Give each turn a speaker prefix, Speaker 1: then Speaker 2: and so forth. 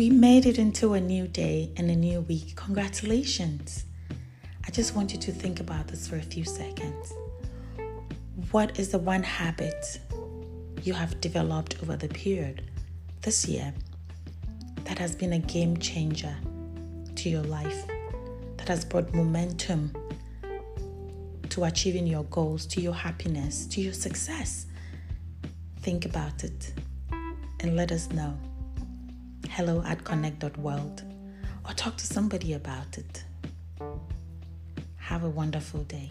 Speaker 1: we made it into a new day and a new week. Congratulations. I just want you to think about this for a few seconds. What is the one habit you have developed over the period this year that has been a game changer to your life, that has brought momentum to achieving your goals, to your happiness, to your success? Think about it and let us know. Hello at connect.world or talk to somebody about it. Have a wonderful day.